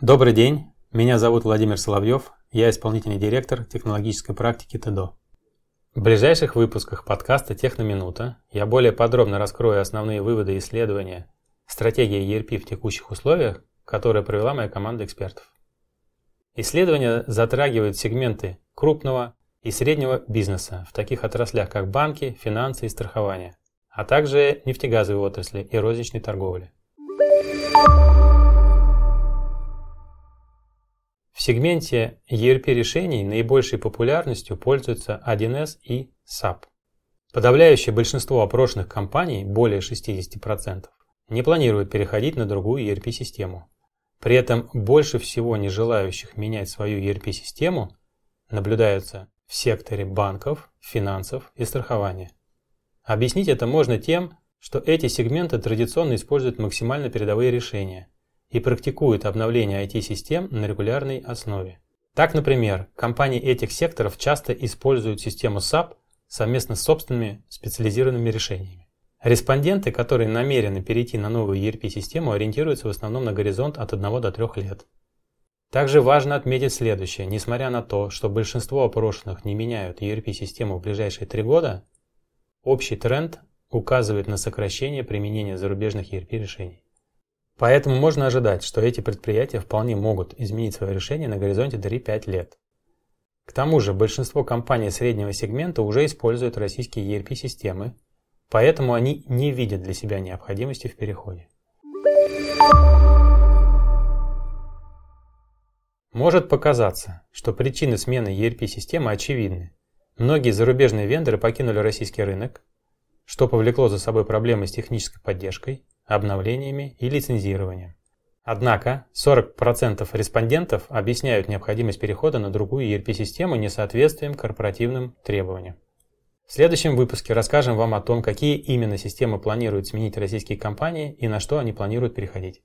Добрый день, меня зовут Владимир Соловьев, я исполнительный директор технологической практики ТЭДО. В ближайших выпусках подкаста «Техноминута» я более подробно раскрою основные выводы исследования стратегии ERP в текущих условиях, которые провела моя команда экспертов. Исследование затрагивает сегменты крупного и среднего бизнеса в таких отраслях, как банки, финансы и страхование, а также нефтегазовой отрасли и розничной торговли. В сегменте ERP-решений наибольшей популярностью пользуются 1С и SAP. Подавляющее большинство опрошенных компаний, более 60%, не планируют переходить на другую ERP-систему. При этом больше всего не желающих менять свою ERP-систему наблюдаются в секторе банков, финансов и страхования. Объяснить это можно тем, что эти сегменты традиционно используют максимально передовые решения – и практикуют обновление IT-систем на регулярной основе. Так, например, компании этих секторов часто используют систему SAP совместно с собственными специализированными решениями. Респонденты, которые намерены перейти на новую ERP-систему, ориентируются в основном на горизонт от 1 до 3 лет. Также важно отметить следующее. Несмотря на то, что большинство опрошенных не меняют ERP-систему в ближайшие 3 года, общий тренд указывает на сокращение применения зарубежных ERP-решений. Поэтому можно ожидать, что эти предприятия вполне могут изменить свое решение на горизонте 3-5 лет. К тому же большинство компаний среднего сегмента уже используют российские ERP-системы, поэтому они не видят для себя необходимости в переходе. Может показаться, что причины смены ERP-системы очевидны. Многие зарубежные вендоры покинули российский рынок, что повлекло за собой проблемы с технической поддержкой, обновлениями и лицензированием. Однако 40% респондентов объясняют необходимость перехода на другую ERP-систему несоответствием корпоративным требованиям. В следующем выпуске расскажем вам о том, какие именно системы планируют сменить российские компании и на что они планируют переходить.